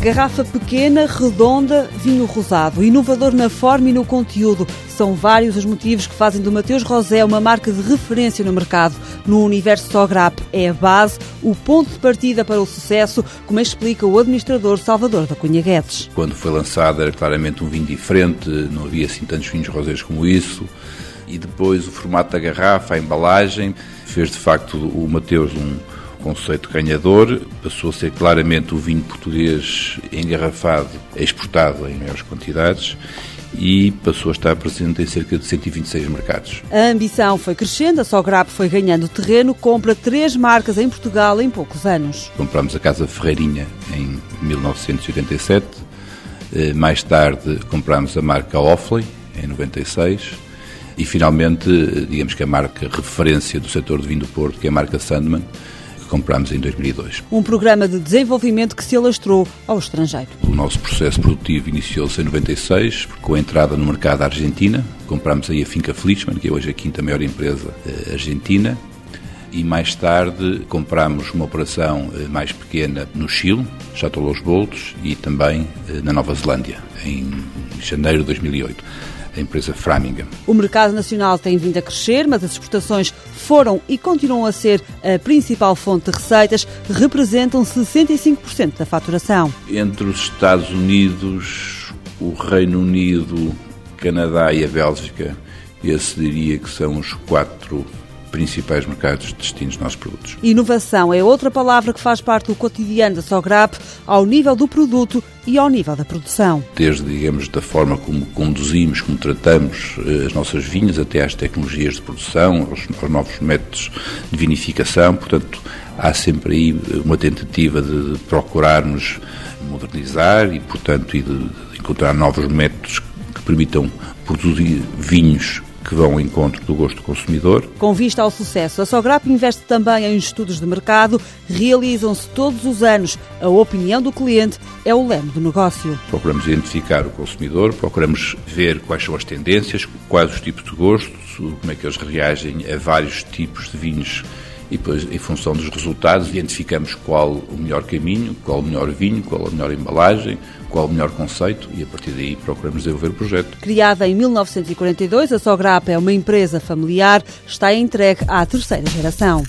Garrafa pequena, redonda, vinho rosado, inovador na forma e no conteúdo. São vários os motivos que fazem do Mateus Rosé uma marca de referência no mercado. No universo Sograp é a base, o ponto de partida para o sucesso, como explica o administrador Salvador da Cunha Guedes. Quando foi lançado era claramente um vinho diferente, não havia assim tantos vinhos rosés como isso. E depois o formato da garrafa, a embalagem, fez de facto o Mateus um conceito ganhador, passou a ser claramente o vinho português engarrafado, exportado em maiores quantidades e passou a estar presente em cerca de 126 mercados. A ambição foi crescendo, a Sograp foi ganhando terreno, compra três marcas em Portugal em poucos anos. Compramos a Casa Ferreirinha em 1987, eh, mais tarde compramos a marca Offley em 96 e finalmente, eh, digamos que a marca referência do setor de vinho do Porto, que é a marca Sandman, comprámos em 2002. Um programa de desenvolvimento que se alastrou ao estrangeiro. O nosso processo produtivo iniciou-se em 96, com a entrada no mercado da Argentina. Comprámos aí a Finca Flichmann, que é hoje a quinta maior empresa eh, argentina. E mais tarde comprámos uma operação eh, mais pequena no Chile, Chateau Los Boltos, e também eh, na Nova Zelândia, em janeiro de 2008 a empresa Framingham. O mercado nacional tem vindo a crescer, mas as exportações foram e continuam a ser a principal fonte de receitas, representam 65% da faturação. Entre os Estados Unidos, o Reino Unido, Canadá e a Bélgica, esse diria que são os quatro principais mercados de destino dos nossos produtos. Inovação é outra palavra que faz parte do cotidiano da Sograp, ao nível do produto e ao nível da produção. Desde, digamos, da forma como conduzimos, como tratamos eh, as nossas vinhas, até às tecnologias de produção, aos, aos novos métodos de vinificação, portanto, há sempre aí uma tentativa de procurarmos modernizar e, portanto, e de encontrar novos métodos que permitam produzir vinhos que vão ao encontro do gosto do consumidor. Com vista ao sucesso, a Sograp investe também em estudos de mercado, realizam-se todos os anos. A opinião do cliente é o leme do negócio. Procuramos identificar o consumidor, procuramos ver quais são as tendências, quais os tipos de gostos, como é que eles reagem a vários tipos de vinhos e depois, em função dos resultados, identificamos qual o melhor caminho, qual o melhor vinho, qual a melhor embalagem, qual o melhor conceito e a partir daí procuramos desenvolver o projeto. Criada em 1942, a Sograpa é uma empresa familiar, está entregue à terceira geração.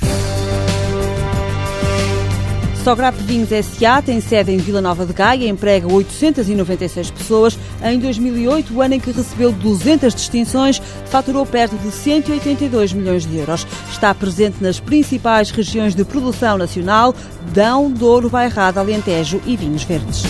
Sograp Vinhos S.A. tem sede em Vila Nova de Gaia, emprega 896 pessoas. Em 2008, o ano em que recebeu 200 distinções, faturou perto de 182 milhões de euros. Está presente nas principais regiões de produção nacional, Dão, Douro, Bairrada, Alentejo e Vinhos Verdes.